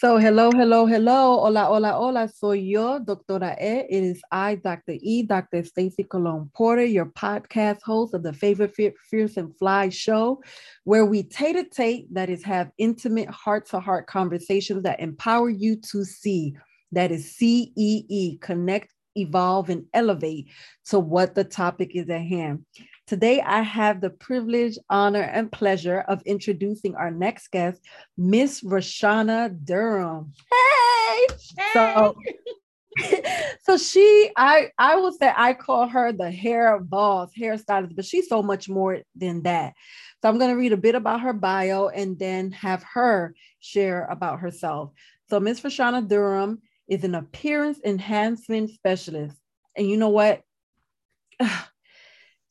So, hello, hello, hello. Hola, hola, hola. Soy yo, Doctora E. It is I, Dr. E, Dr. Stacy Colon Porter, your podcast host of the Favorite Fierce and Fly show, where we tate, that is, have intimate heart to heart conversations that empower you to see. That is C E E, connect, evolve, and elevate to what the topic is at hand. Today, I have the privilege, honor, and pleasure of introducing our next guest, Miss Rashana Durham. Hey! hey. So, so she, I, I will say I call her the hair boss, hairstylist, but she's so much more than that. So I'm going to read a bit about her bio and then have her share about herself. So Miss Rashana Durham is an appearance enhancement specialist. And you know what?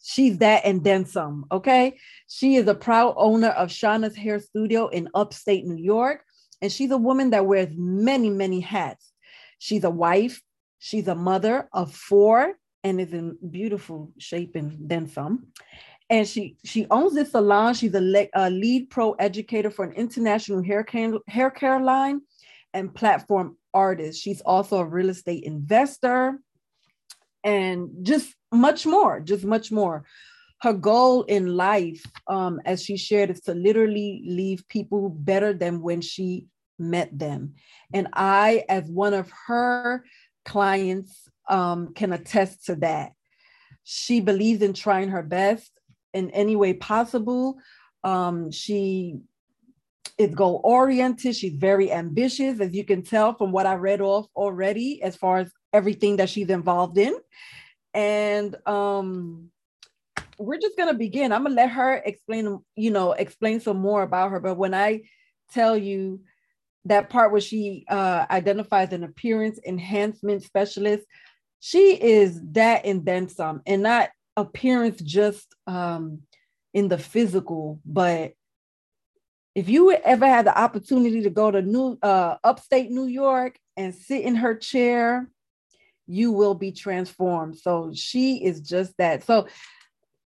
She's that and then some. Okay. She is a proud owner of Shauna's Hair Studio in upstate New York. And she's a woman that wears many, many hats. She's a wife, she's a mother of four, and is in beautiful shape and then some. And she she owns this salon. She's a, le- a lead pro educator for an international hair care, hair care line and platform artist. She's also a real estate investor and just much more, just much more. Her goal in life, um, as she shared, is to literally leave people better than when she met them. And I, as one of her clients, um, can attest to that. She believes in trying her best in any way possible. Um, she is goal oriented. She's very ambitious, as you can tell from what I read off already, as far as everything that she's involved in and um we're just gonna begin. I'm gonna let her explain, you know, explain some more about her. But when I tell you that part where she uh, identifies an appearance enhancement specialist, she is that and then some, and not appearance just um, in the physical, but if you ever had the opportunity to go to New uh, upstate New York and sit in her chair you will be transformed. So she is just that. So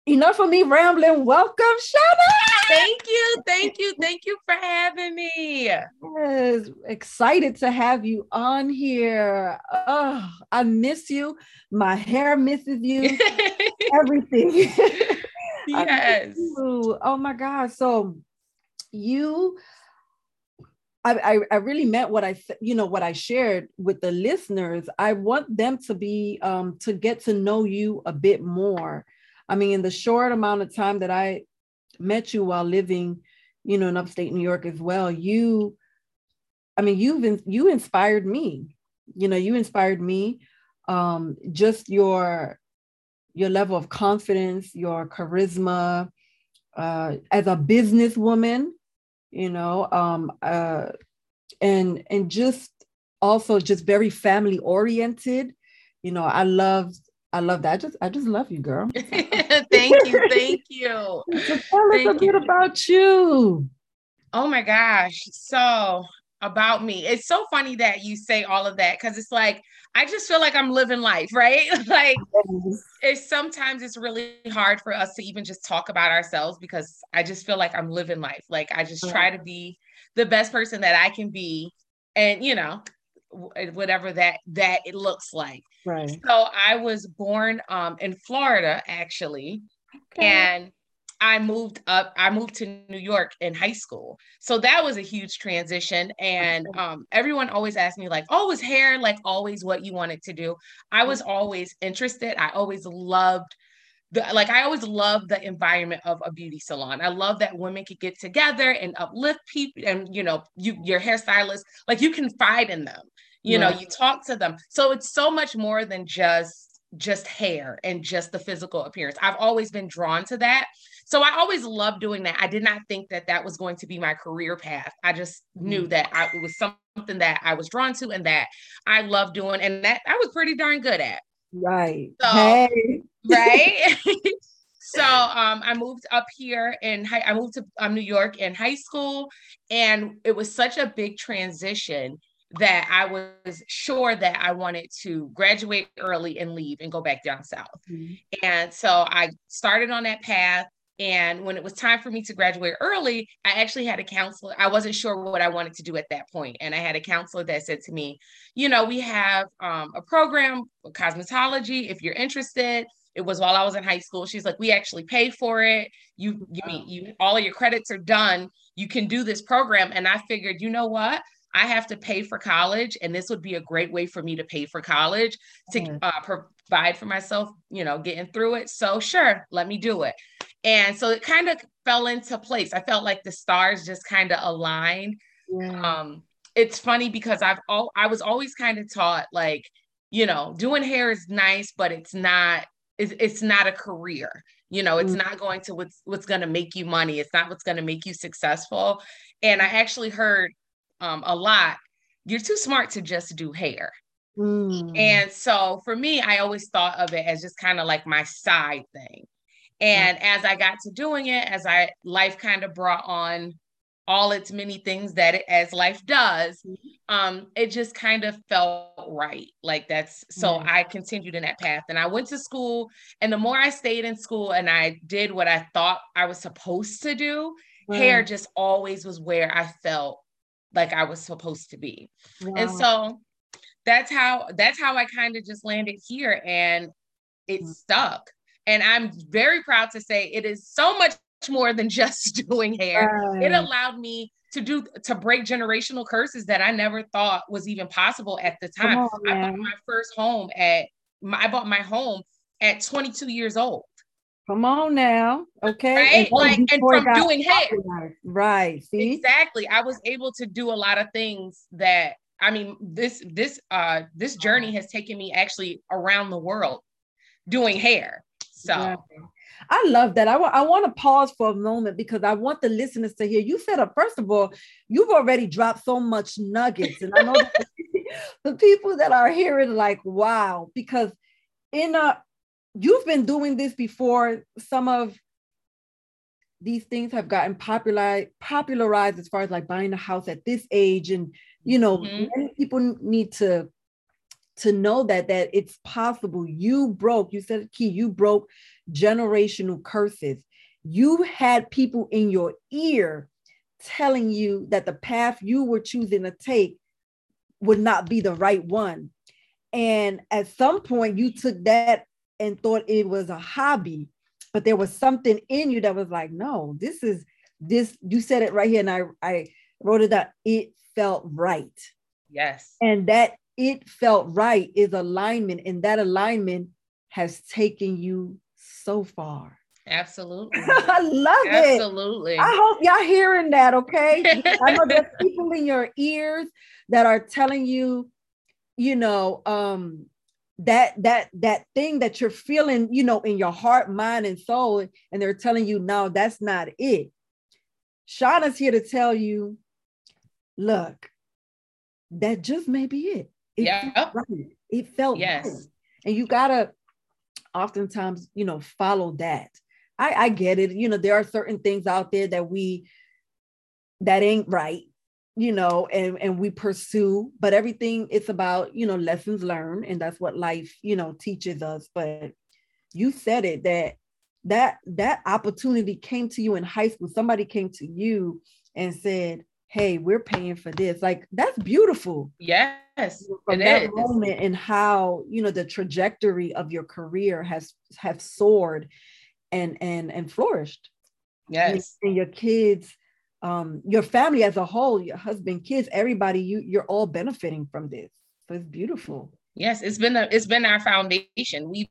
enough of me rambling. Welcome, Shauna. Thank you. Thank you. Thank you for having me. Yes, excited to have you on here. Oh, I miss you. My hair misses you. Everything. yes. Oh my God. So you I, I, really meant what I you know what I shared with the listeners. I want them to be um, to get to know you a bit more. I mean, in the short amount of time that I met you while living, you know, in upstate New York as well, you, I mean, you've been, you inspired me. You know, you inspired me. Um, just your your level of confidence, your charisma, uh, as a businesswoman, you know um uh and and just also just very family oriented. You know i love i love that. I just i just love you girl. Thank you thank you. So tell thank us a bit about you. Oh my gosh. So about me. It's so funny that you say all of that because it's like I just feel like I'm living life, right? like it's sometimes it's really hard for us to even just talk about ourselves because I just feel like I'm living life. Like I just try to be the best person that I can be and you know whatever that that it looks like. Right. So I was born um in Florida actually. Okay. And I moved up, I moved to New York in high school. So that was a huge transition. And um, everyone always asked me, like, oh, is hair like always what you wanted to do? I was always interested. I always loved the like I always loved the environment of a beauty salon. I love that women could get together and uplift people and you know, you your hairstylist, like you confide in them, you yeah. know, you talk to them. So it's so much more than just just hair and just the physical appearance. I've always been drawn to that. So I always loved doing that. I did not think that that was going to be my career path. I just knew mm. that I, it was something that I was drawn to and that I loved doing and that I was pretty darn good at. Right. So, hey. right. so um, I moved up here in high, I moved to um, New York in high school and it was such a big transition that I was sure that I wanted to graduate early and leave and go back down south. Mm-hmm. And so I started on that path. And when it was time for me to graduate early, I actually had a counselor. I wasn't sure what I wanted to do at that point. And I had a counselor that said to me, you know, we have um, a program, cosmetology, if you're interested. It was while I was in high school. She's like, we actually pay for it. You, you mean you all of your credits are done. You can do this program. And I figured, you know what? I have to pay for college, and this would be a great way for me to pay for college to uh, provide for myself, you know, getting through it. So, sure, let me do it. And so it kind of fell into place. I felt like the stars just kind of aligned. Yeah. Um, it's funny because I've all I was always kind of taught like, you know, doing hair is nice, but it's not it's, it's not a career. You know, it's mm-hmm. not going to what's what's going to make you money. It's not what's going to make you successful. And I actually heard um, a lot. You're too smart to just do hair. Mm. And so for me, I always thought of it as just kind of like my side thing. And as I got to doing it, as I life kind of brought on all its many things that it as life does, mm-hmm. um, it just kind of felt right. Like that's so mm-hmm. I continued in that path. And I went to school, and the more I stayed in school and I did what I thought I was supposed to do, mm-hmm. hair just always was where I felt like I was supposed to be. Wow. And so that's how that's how I kind of just landed here and it mm-hmm. stuck. And I'm very proud to say it is so much more than just doing hair. It allowed me to do to break generational curses that I never thought was even possible at the time. On, I bought my first home at my, I bought my home at 22 years old. Come on now. Okay. Right? And, like, and from doing hair. Right. See? Exactly. I was able to do a lot of things that I mean, this this uh this journey has taken me actually around the world doing hair. So. I love that. I, w- I want to pause for a moment because I want the listeners to hear. You said, uh, first of all, you've already dropped so much nuggets. And I know the people that are hearing, like, wow, because in a, you've been doing this before some of these things have gotten popular popularized as far as like buying a house at this age and you know mm-hmm. many people need to to know that that it's possible. You broke you said it key you broke generational curses. You had people in your ear telling you that the path you were choosing to take would not be the right one. And at some point you took that and thought it was a hobby but there was something in you that was like no this is this you said it right here and i i wrote it down. It felt right. Yes. And that it felt right is alignment, and that alignment has taken you so far. Absolutely. I love Absolutely. it. Absolutely. I hope y'all hearing that, okay? I know there's people in your ears that are telling you, you know, um, that that that thing that you're feeling, you know, in your heart, mind, and soul, and they're telling you, no, that's not it. Shauna's here to tell you, look, that just may be it. It yeah. Felt right. It felt yes. Right. And you gotta oftentimes, you know, follow that. I, I get it. You know, there are certain things out there that we that ain't right, you know, and and we pursue, but everything it's about, you know, lessons learned, and that's what life, you know, teaches us. But you said it that that that opportunity came to you in high school. Somebody came to you and said, hey, we're paying for this. Like that's beautiful. Yes. From that is. moment and how you know the trajectory of your career has have soared and and and flourished. Yes. And, and your kids, um, your family as a whole, your husband, kids, everybody, you you're all benefiting from this. So it's beautiful. Yes, it's been a, it's been our foundation. We've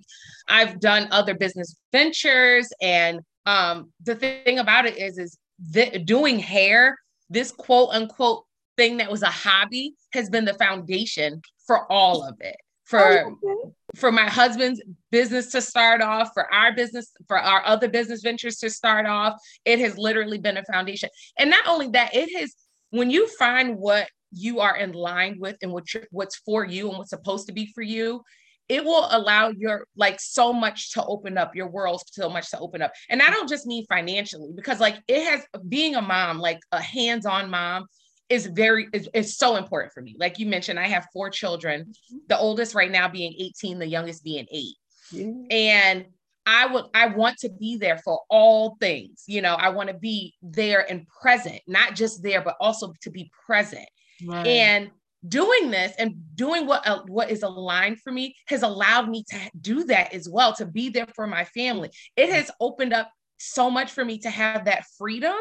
I've done other business ventures and um the thing about it is is that doing hair this quote unquote thing that was a hobby has been the foundation for all of it. For oh, for my husband's business to start off for our business for our other business ventures to start off it has literally been a foundation. And not only that it has when you find what you are in line with and what what's for you and what's supposed to be for you it will allow your like so much to open up your world so much to open up and i don't just mean financially because like it has being a mom like a hands-on mom is very is, is so important for me like you mentioned i have four children mm-hmm. the oldest right now being 18 the youngest being 8 yeah. and I would I want to be there for all things. You know, I want to be there and present, not just there, but also to be present. Right. And doing this and doing what uh, what is aligned for me has allowed me to do that as well to be there for my family. It has opened up so much for me to have that freedom.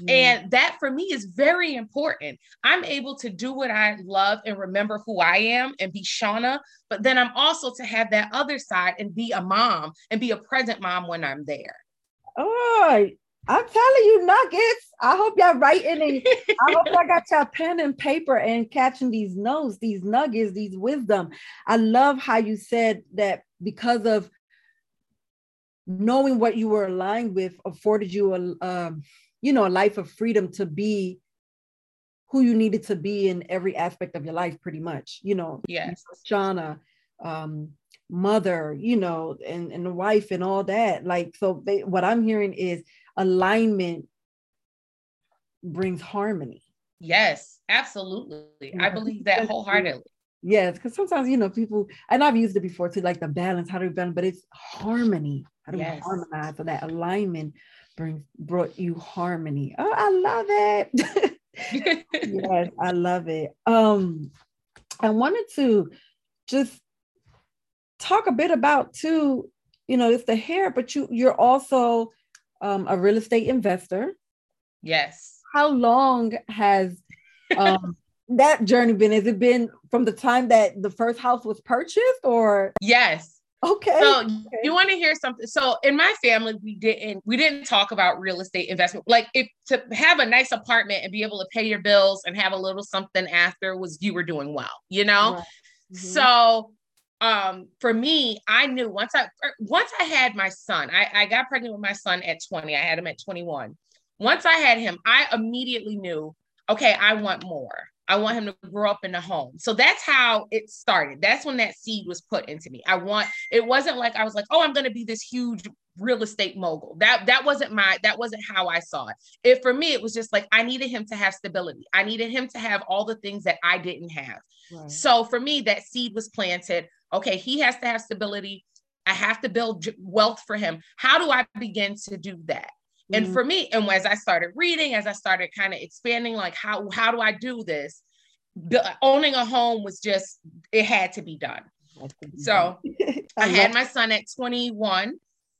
Mm. and that for me is very important. I'm able to do what i love and remember who i am and be shauna but then i'm also to have that other side and be a mom and be a present mom when i'm there. Oh I'm telling you nuggets. I hope y'all writing and I hope y'all got your pen and paper and catching these notes, these nuggets, these wisdom. I love how you said that because of knowing what you were aligned with afforded you a um, you know a life of freedom to be who you needed to be in every aspect of your life pretty much you know yes shauna um, mother you know and and the wife and all that like so they, what i'm hearing is alignment brings harmony. Yes, absolutely. I believe that wholeheartedly. Yes, because sometimes you know people, and I've used it before too, like the balance. How do we balance? But it's harmony. How do yes. we harmonize? So that alignment brings brought you harmony. Oh, I love it. yes, I love it. Um, I wanted to just talk a bit about too. You know, it's the hair, but you you're also um, a real estate investor. Yes. How long has um, that journey been? Has it been from the time that the first house was purchased or? Yes. Okay. So okay. you want to hear something? So in my family, we didn't we didn't talk about real estate investment. Like if to have a nice apartment and be able to pay your bills and have a little something after was you were doing well, you know. Right. Mm-hmm. So um, for me, I knew once I er, once I had my son, I, I got pregnant with my son at 20. I had him at 21. Once I had him, I immediately knew, okay, I want more. I want him to grow up in a home. So that's how it started. That's when that seed was put into me. I want it wasn't like I was like, oh, I'm going to be this huge real estate mogul. That that wasn't my that wasn't how I saw it. It for me it was just like I needed him to have stability. I needed him to have all the things that I didn't have. Right. So for me that seed was planted okay, he has to have stability. I have to build wealth for him. How do I begin to do that? Mm-hmm. And for me, and as I started reading, as I started kind of expanding, like how how do I do this? owning a home was just it had to be done. So I had my son at 21,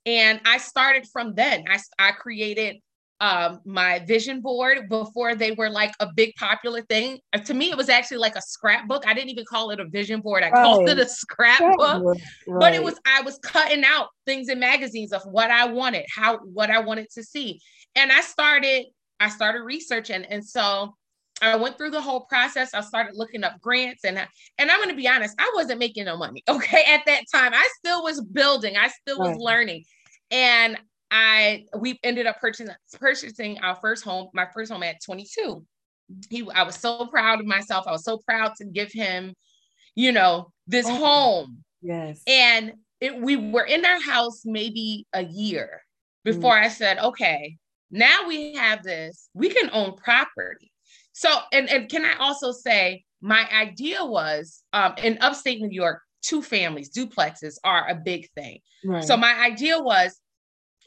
and I started from then. I I created um, my vision board before they were like a big popular thing. Uh, to me, it was actually like a scrapbook. I didn't even call it a vision board. I right. called it a scrapbook. Right. But it was I was cutting out things in magazines of what I wanted, how what I wanted to see. And I started I started researching and so I went through the whole process. I started looking up grants and I, and I'm going to be honest, I wasn't making no money. Okay, at that time, I still was building. I still was right. learning. And I we ended up purchasing purchasing our first home, my first home at 22. He I was so proud of myself. I was so proud to give him, you know, this oh, home. Yes. And it, we were in our house maybe a year before mm. I said, okay, now we have this, we can own property. So, and, and can I also say, my idea was um, in upstate New York, two families, duplexes are a big thing. Right. So, my idea was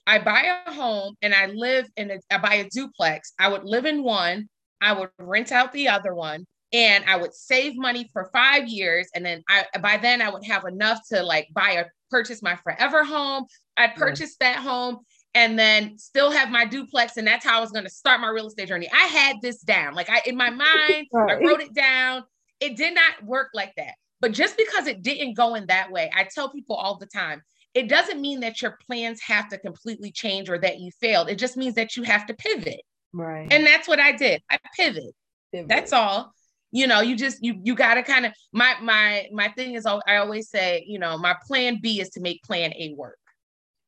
I buy a home and I live in a, I buy a duplex. I would live in one, I would rent out the other one, and I would save money for five years. And then I by then I would have enough to like buy a purchase my forever home. I'd purchase that home and then still have my duplex. And that's how I was going to start my real estate journey. I had this down. Like I in my mind, right. I wrote it down. It did not work like that. But just because it didn't go in that way, I tell people all the time, it doesn't mean that your plans have to completely change or that you failed. It just means that you have to pivot. Right. And that's what I did. I pivot. pivot. That's all. You know, you just you you got to kind of my my my thing is I always say, you know, my plan B is to make plan A work.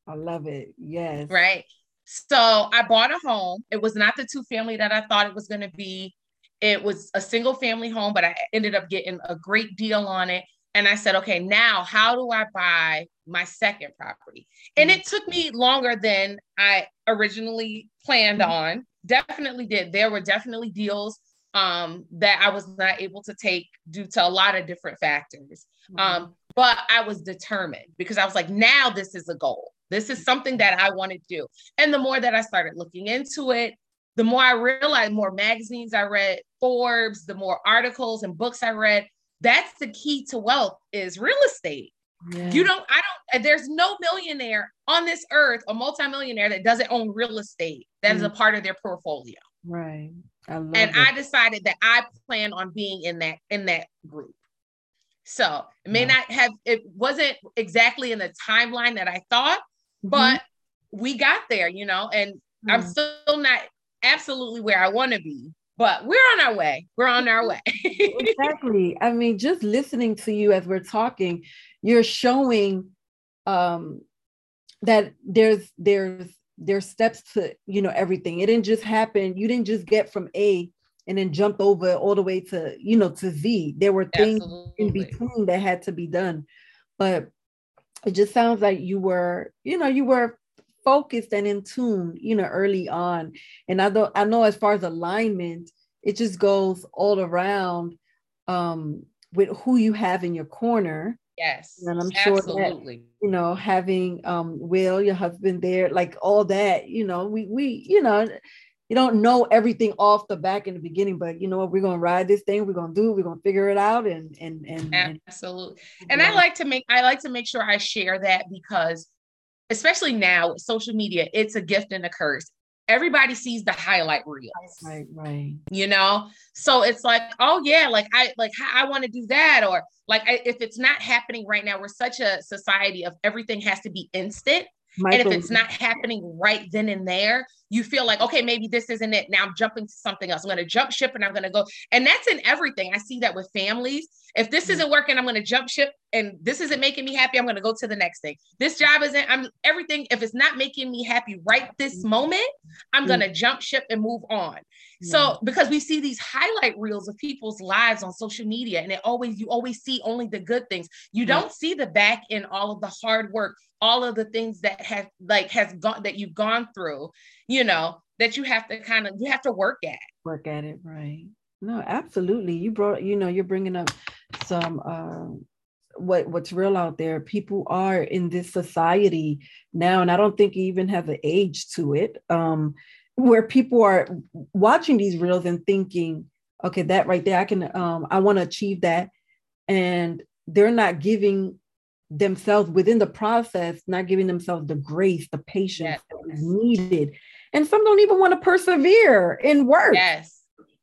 I love it. Yes. Right. So I bought a home. It was not the two family that I thought it was going to be. It was a single family home, but I ended up getting a great deal on it. And I said, okay, now how do I buy my second property? And mm-hmm. it took me longer than I originally planned mm-hmm. on. Definitely did. There were definitely deals um, that I was not able to take due to a lot of different factors. Mm-hmm. Um, but I was determined because I was like, now this is a goal. This is something that I want to do. And the more that I started looking into it, the more I realized, more magazines I read, Forbes, the more articles and books I read. That's the key to wealth is real estate. Yeah. You don't, I don't, there's no millionaire on this earth, a multimillionaire that doesn't own real estate. That mm. is a mm. part of their portfolio. Right. I and it. I decided that I plan on being in that in that group. So it may not have it wasn't exactly in the timeline that I thought, mm-hmm. but we got there, you know, and. I'm still not absolutely where I want to be, but we're on our way. We're on our way. exactly. I mean, just listening to you as we're talking, you're showing um that there's there's there's steps to you know everything it didn't just happen you didn't just get from a and then jumped over all the way to you know to z there were things Absolutely. in between that had to be done but it just sounds like you were you know you were focused and in tune you know early on and i don't i know as far as alignment it just goes all around um with who you have in your corner Yes. And I'm sure absolutely. that, you know, having um Will, your husband there, like all that, you know, we we, you know, you don't know everything off the back in the beginning, but you know what, we're gonna ride this thing, we're gonna do, we're gonna figure it out and and and absolutely. And, and I like to make I like to make sure I share that because especially now with social media, it's a gift and a curse everybody sees the highlight reels. Right, right. You know, so it's like, oh yeah, like I like I want to do that, or like I, if it's not happening right now, we're such a society of everything has to be instant. Michael. And if it's not happening right then and there, you feel like, okay, maybe this isn't it. Now I'm jumping to something else. I'm going to jump ship and I'm going to go. And that's in everything. I see that with families. If this mm-hmm. isn't working, I'm going to jump ship and this isn't making me happy. I'm going to go to the next thing. This job isn't, I'm everything. If it's not making me happy right this mm-hmm. moment, I'm going to mm-hmm. jump ship and move on. So because we see these highlight reels of people's lives on social media and it always, you always see only the good things. You don't see the back in all of the hard work, all of the things that have like has gone that you've gone through you know, that you have to kind of you have to work at. Work at it, right? No, absolutely. You brought, you know, you're bringing up some uh, what what's real out there. People are in this society now, and I don't think it even has an age to it, um, where people are watching these reels and thinking, okay, that right there, I can, um, I want to achieve that, and they're not giving themselves within the process, not giving themselves the grace, the patience yes. that is needed and some don't even want to persevere in work. Yes.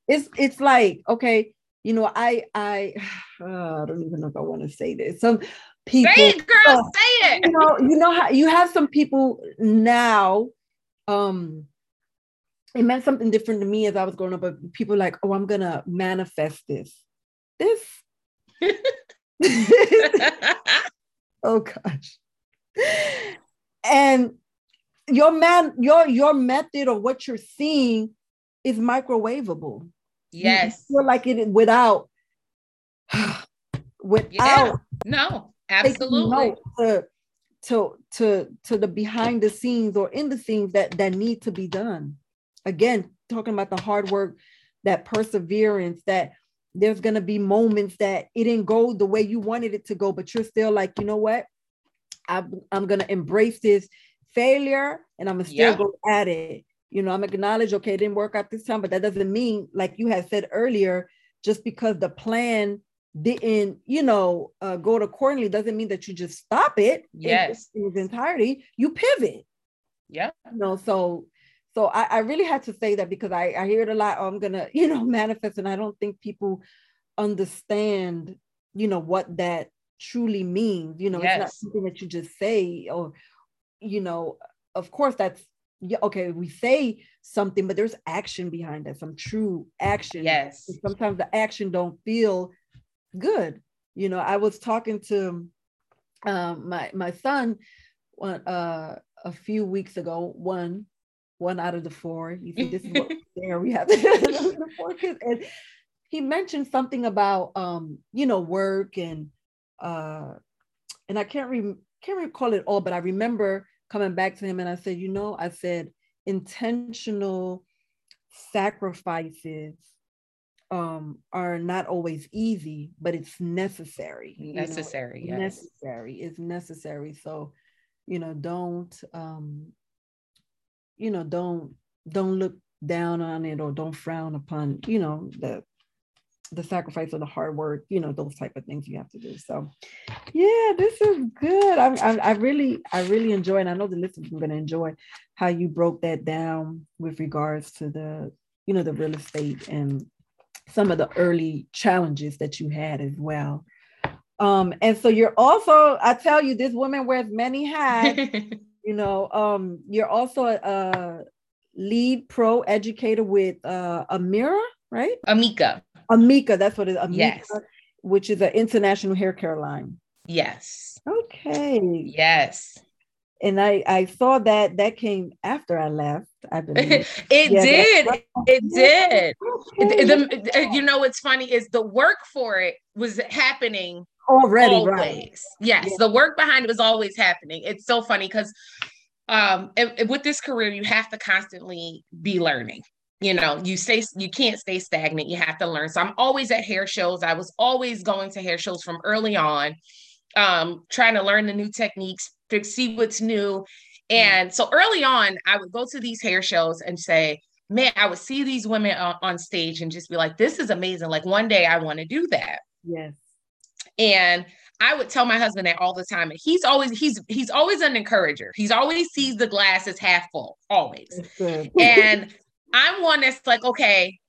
It's it's like, okay, you know, I I uh, I don't even know if I want to say this. Some people say it, girl, uh, say it. You know, you know how you have some people now. Um, it meant something different to me as I was growing up, but people like, oh, I'm gonna manifest this. This. oh gosh. And your man your your method of what you're seeing is microwavable yes you feel like it without without yeah. no absolutely to, to to to the behind the scenes or in the scenes that that need to be done again talking about the hard work that perseverance that there's going to be moments that it didn't go the way you wanted it to go but you're still like you know what I'm, I'm going to embrace this failure and I'm gonna still yeah. go at it. You know, I'm acknowledge, okay, it didn't work out this time, but that doesn't mean, like you had said earlier, just because the plan didn't, you know, uh, go accordingly doesn't mean that you just stop it. Yes. In, in its entirety, you pivot. Yeah. You know, so so I, I really had to say that because I, I hear it a lot. Oh, I'm gonna, you know, manifest, and I don't think people understand, you know, what that truly means. You know, yes. it's not something that you just say or you know, of course, that's yeah, okay, we say something, but there's action behind that, some true action. Yes. And sometimes the action don't feel good. You know, I was talking to um, my my son uh, a few weeks ago. One one out of the four. You see, this is what there we have the four kids, and he mentioned something about um, you know work and uh, and I can't re- can't recall it all, but I remember coming back to him and I said, you know, I said intentional sacrifices um, are not always easy, but it's necessary. Necessary, you know? yes. Necessary. It's necessary. So, you know, don't um, you know, don't don't look down on it or don't frown upon, you know, the the sacrifice or the hard work, you know, those type of things you have to do. So, yeah, this is good. I, I, I really, I really enjoy, and I know the listeners are going to enjoy how you broke that down with regards to the, you know, the real estate and some of the early challenges that you had as well. Um, and so you're also, I tell you, this woman wears many hats. you know, um, you're also a, a lead pro educator with uh, Amira, right? Amika. Amika, that's what it is. Amika, yes. which is an international hair care line. Yes. Okay. Yes. And I I saw that that came after I left. I believe it yeah, did. It did. Okay. The, you know, what's funny is the work for it was happening already. Always. Right. Yes, yeah. the work behind it was always happening. It's so funny because um, it, it, with this career, you have to constantly be learning you know you stay you can't stay stagnant you have to learn so i'm always at hair shows i was always going to hair shows from early on um trying to learn the new techniques to see what's new and so early on i would go to these hair shows and say man i would see these women on, on stage and just be like this is amazing like one day i want to do that yes and I would tell my husband that all the time. And he's always he's he's always an encourager. He's always sees the glass as half full, always. and I'm one that's like, okay,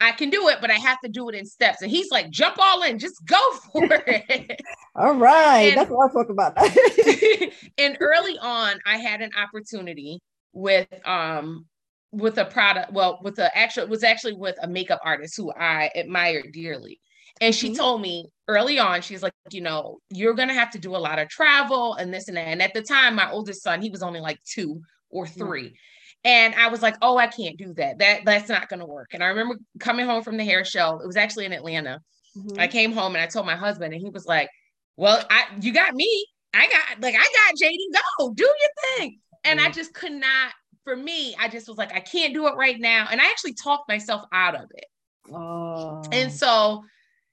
I can do it, but I have to do it in steps. And he's like, jump all in, just go for it. all right. And, That's what I talk about. and early on, I had an opportunity with um with a product, well, with the actual it was actually with a makeup artist who I admired dearly. And she mm-hmm. told me early on, she's like, you know, you're gonna have to do a lot of travel and this and that. And at the time, my oldest son, he was only like two or 3 mm-hmm. And I was like, oh, I can't do that. That that's not gonna work. And I remember coming home from the hair show. It was actually in Atlanta. Mm-hmm. I came home and I told my husband, and he was like, Well, I you got me. I got like I got JD. Go, do your thing. And I just could not, for me, I just was like, I can't do it right now. And I actually talked myself out of it. Oh. And so,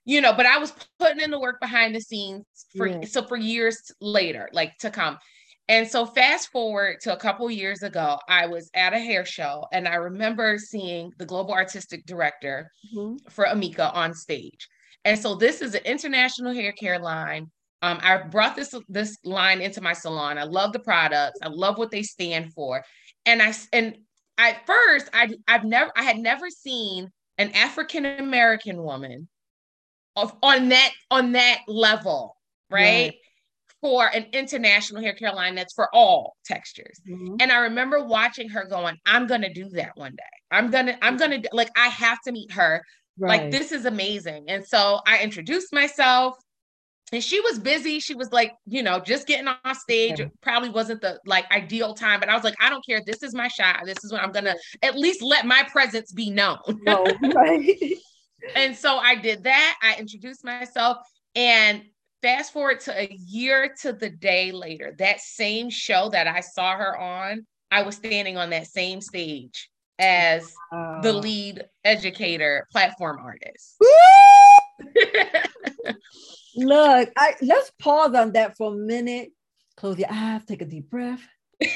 you know, but I was putting in the work behind the scenes for yeah. so for years later, like to come. And so fast forward to a couple years ago, I was at a hair show and I remember seeing the global artistic director mm-hmm. for Amika on stage. And so this is an international hair care line. Um, I brought this this line into my salon. I love the products. I love what they stand for. And I and at first I I've never I had never seen an African American woman of on that on that level, right? right for an international hair care line that's for all textures. Mm-hmm. And I remember watching her going, I'm gonna do that one day. I'm gonna, I'm gonna like I have to meet her. Right. Like this is amazing. And so I introduced myself. And she was busy. She was like, you know, just getting on stage. Okay. Probably wasn't the like ideal time, but I was like, I don't care. This is my shot. This is what I'm gonna at least let my presence be known. No, right. And so I did that. I introduced myself, and fast forward to a year to the day later, that same show that I saw her on, I was standing on that same stage as wow. the lead educator platform artist. Look, I let's pause on that for a minute. Close your eyes, take a deep breath.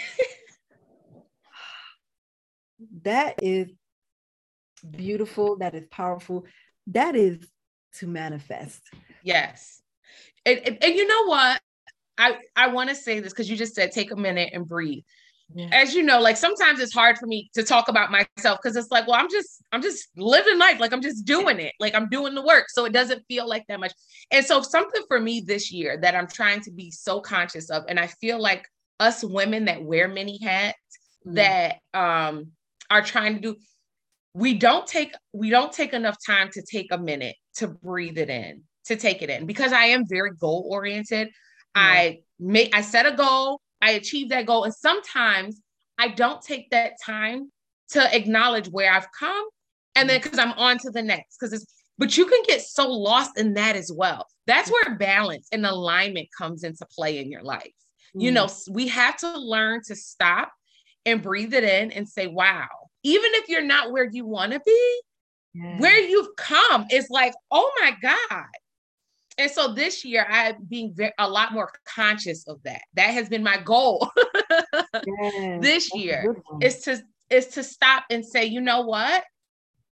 that is beautiful. That is powerful. That is to manifest. Yes and, and, and you know what? I, I want to say this because you just said take a minute and breathe. Yeah. As you know, like sometimes it's hard for me to talk about myself because it's like, well, I'm just, I'm just living life, like I'm just doing it, like I'm doing the work. So it doesn't feel like that much. And so something for me this year that I'm trying to be so conscious of, and I feel like us women that wear many hats mm-hmm. that um are trying to do, we don't take we don't take enough time to take a minute to breathe it in to take it in because I am very goal oriented. Yeah. I make I set a goal, I achieve that goal, and sometimes I don't take that time to acknowledge where I've come, and then because mm. I'm on to the next. Because it's but you can get so lost in that as well. That's where balance and alignment comes into play in your life. Mm. You know, we have to learn to stop and breathe it in and say, wow, even if you're not where you want to be, yes. where you've come is like, oh my God. And so this year, I'm being very, a lot more conscious of that. That has been my goal yes, this year is to is to stop and say, you know what?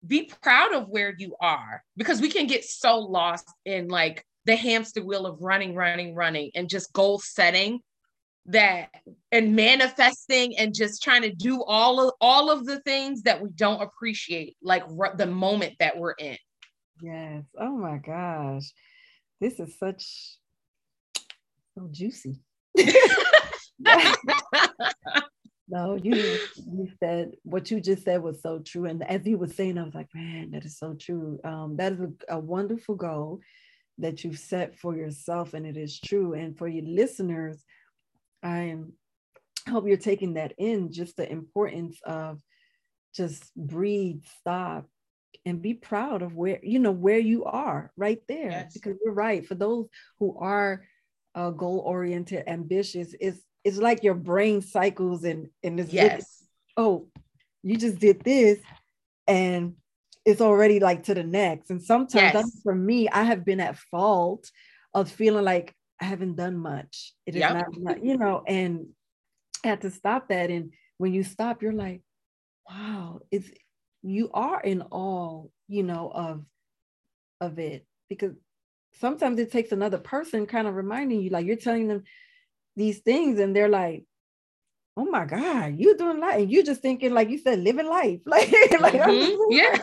Be proud of where you are because we can get so lost in like the hamster wheel of running, running, running, and just goal setting that and manifesting and just trying to do all of all of the things that we don't appreciate like r- the moment that we're in. Yes. Oh my gosh. This is such so juicy. No you you said what you just said was so true. And as you were saying i was like man that is so true. Um, that is a, a wonderful goal that you've set for yourself and it is true. And for your listeners I hope you're taking that in, just the importance of just breathe, stop, and be proud of where, you know, where you are right there. Yes. Because you're right. For those who are uh, goal oriented, ambitious, it's it's like your brain cycles and and this yes. oh, you just did this and it's already like to the next. And sometimes yes. for me, I have been at fault of feeling like I haven't done much. It is yep. not, not, you know, and I had to stop that. And when you stop, you're like, wow, it's you are in awe, you know, of of it. Because sometimes it takes another person kind of reminding you, like you're telling them these things, and they're like, oh my God, you're doing life. And you're just thinking, like you said, living life. Like, like mm-hmm. yeah.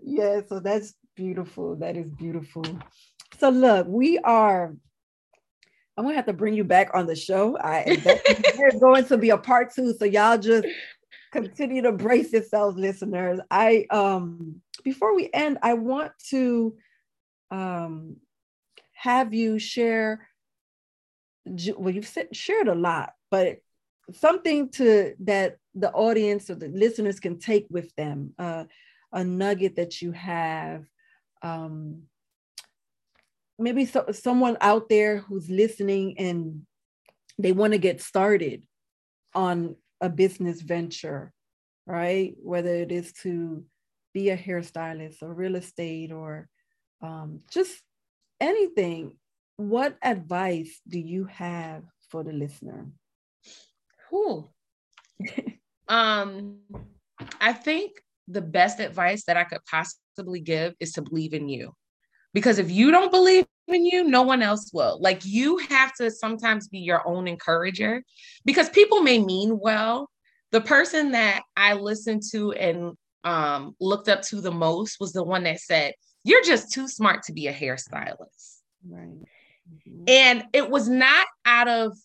yeah. So that's beautiful. That is beautiful. So look, we are. I'm gonna have to bring you back on the show. I there's going to be a part two, so y'all just continue to brace yourselves, listeners. I um before we end, I want to um have you share. Well, you've shared a lot, but something to that the audience or the listeners can take with them. Uh, a nugget that you have um, maybe so, someone out there who's listening and they want to get started on a business venture, right? Whether it is to be a hairstylist or real estate or um, just anything. What advice do you have for the listener? Who? um, I think the best advice that I could possibly give is to believe in you. Because if you don't believe in you, no one else will. Like you have to sometimes be your own encourager because people may mean well. The person that I listened to and um, looked up to the most was the one that said, You're just too smart to be a hairstylist. Right. Mm-hmm. And it was not out of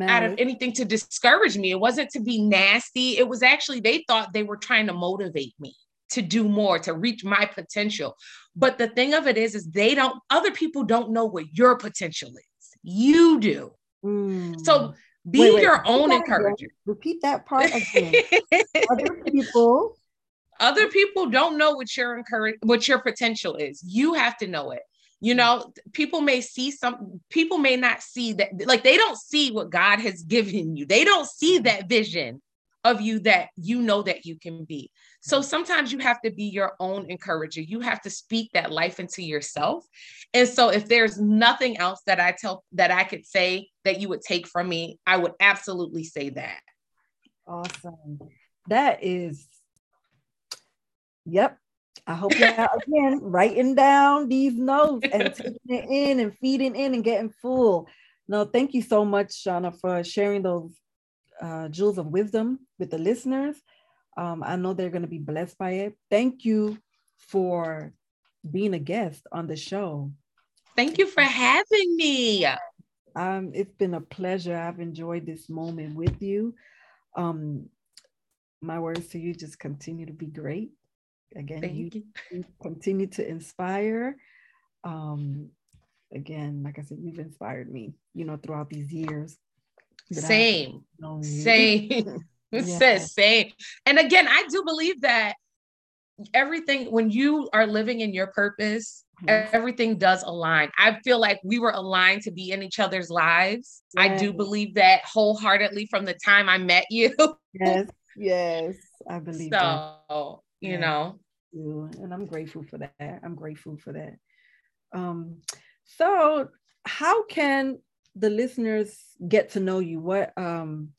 out of anything to discourage me. It wasn't to be nasty. It was actually they thought they were trying to motivate me to do more, to reach my potential. But the thing of it is, is they don't, other people don't know what your potential is. You do. Mm. So be wait, wait, your own encourager. Again. Repeat that part again. other people. Other people don't know what your encourage what your potential is. You have to know it. You know, people may see some people may not see that like they don't see what God has given you. They don't see that vision of you that you know that you can be. So sometimes you have to be your own encourager. You have to speak that life into yourself. And so if there's nothing else that I tell that I could say that you would take from me, I would absolutely say that. Awesome. That is Yep. I hope you're again writing down these notes and taking it in and feeding in and getting full. No, thank you so much, Shauna, for sharing those uh, jewels of wisdom with the listeners. Um, I know they're going to be blessed by it. Thank you for being a guest on the show. Thank you for having me. Um, it's been a pleasure. I've enjoyed this moment with you. Um, my words to you just continue to be great. Again, you, you. continue to inspire. Um, again, like I said, you've inspired me, you know, throughout these years. Same, same. It yeah. says same. And again, I do believe that everything, when you are living in your purpose, mm-hmm. everything does align. I feel like we were aligned to be in each other's lives. Yes. I do believe that wholeheartedly from the time I met you. yes, yes, I believe so. That. You know, And I'm grateful for that. I'm grateful for that. Um, so how can the listeners get to know you? What um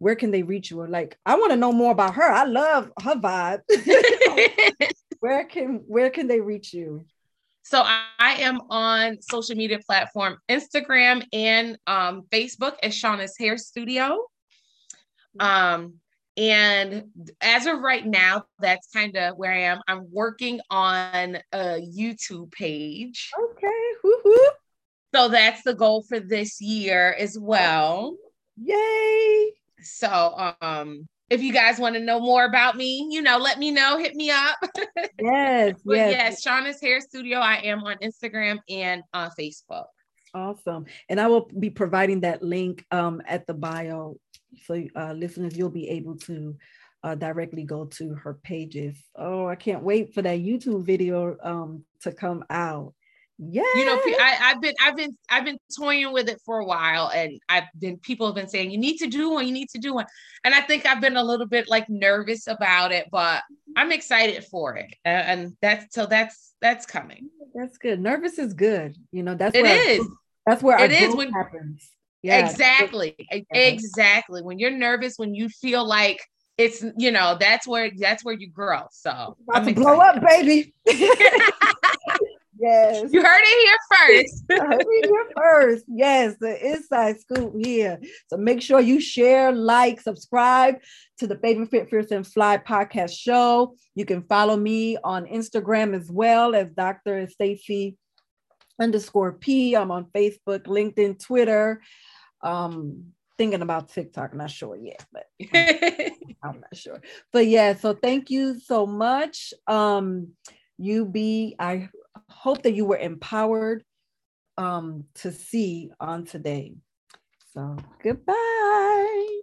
where can they reach you? Like I want to know more about her. I love her vibe. where can where can they reach you? So I, I am on social media platform Instagram and um, Facebook as Shauna's Hair Studio. Um, and as of right now, that's kind of where I am. I'm working on a YouTube page. Okay. Woo-hoo. So that's the goal for this year as well. Yay. So um if you guys want to know more about me, you know, let me know, hit me up. Yes, yes. yes, Shauna's Hair Studio. I am on Instagram and uh, Facebook. Awesome. And I will be providing that link um, at the bio. So, uh, listeners, you'll be able to uh, directly go to her pages. Oh, I can't wait for that YouTube video um, to come out. Yeah. You know, I, have been, I've been, I've been toying with it for a while, and I've been, people have been saying, you need to do one, you need to do one, and I think I've been a little bit like nervous about it, but I'm excited for it, and, and that's so that's that's coming. That's good. Nervous is good. You know, that's it is. Our, that's where it is when happens. Yeah, exactly, exactly. When you're nervous, when you feel like it's you know that's where that's where you grow. So about I'm blow up, baby. Yes. You heard it here first. heard it here first. Yes, the inside scoop here. So make sure you share, like, subscribe to the Baby Fit Fierce and Fly podcast show. You can follow me on Instagram as well as Dr. Stacy underscore P. I'm on Facebook, LinkedIn, Twitter. Um, thinking about TikTok, not sure yet, but I'm not sure. But yeah, so thank you so much. Um, you be I hope that you were empowered um, to see on today. So, goodbye.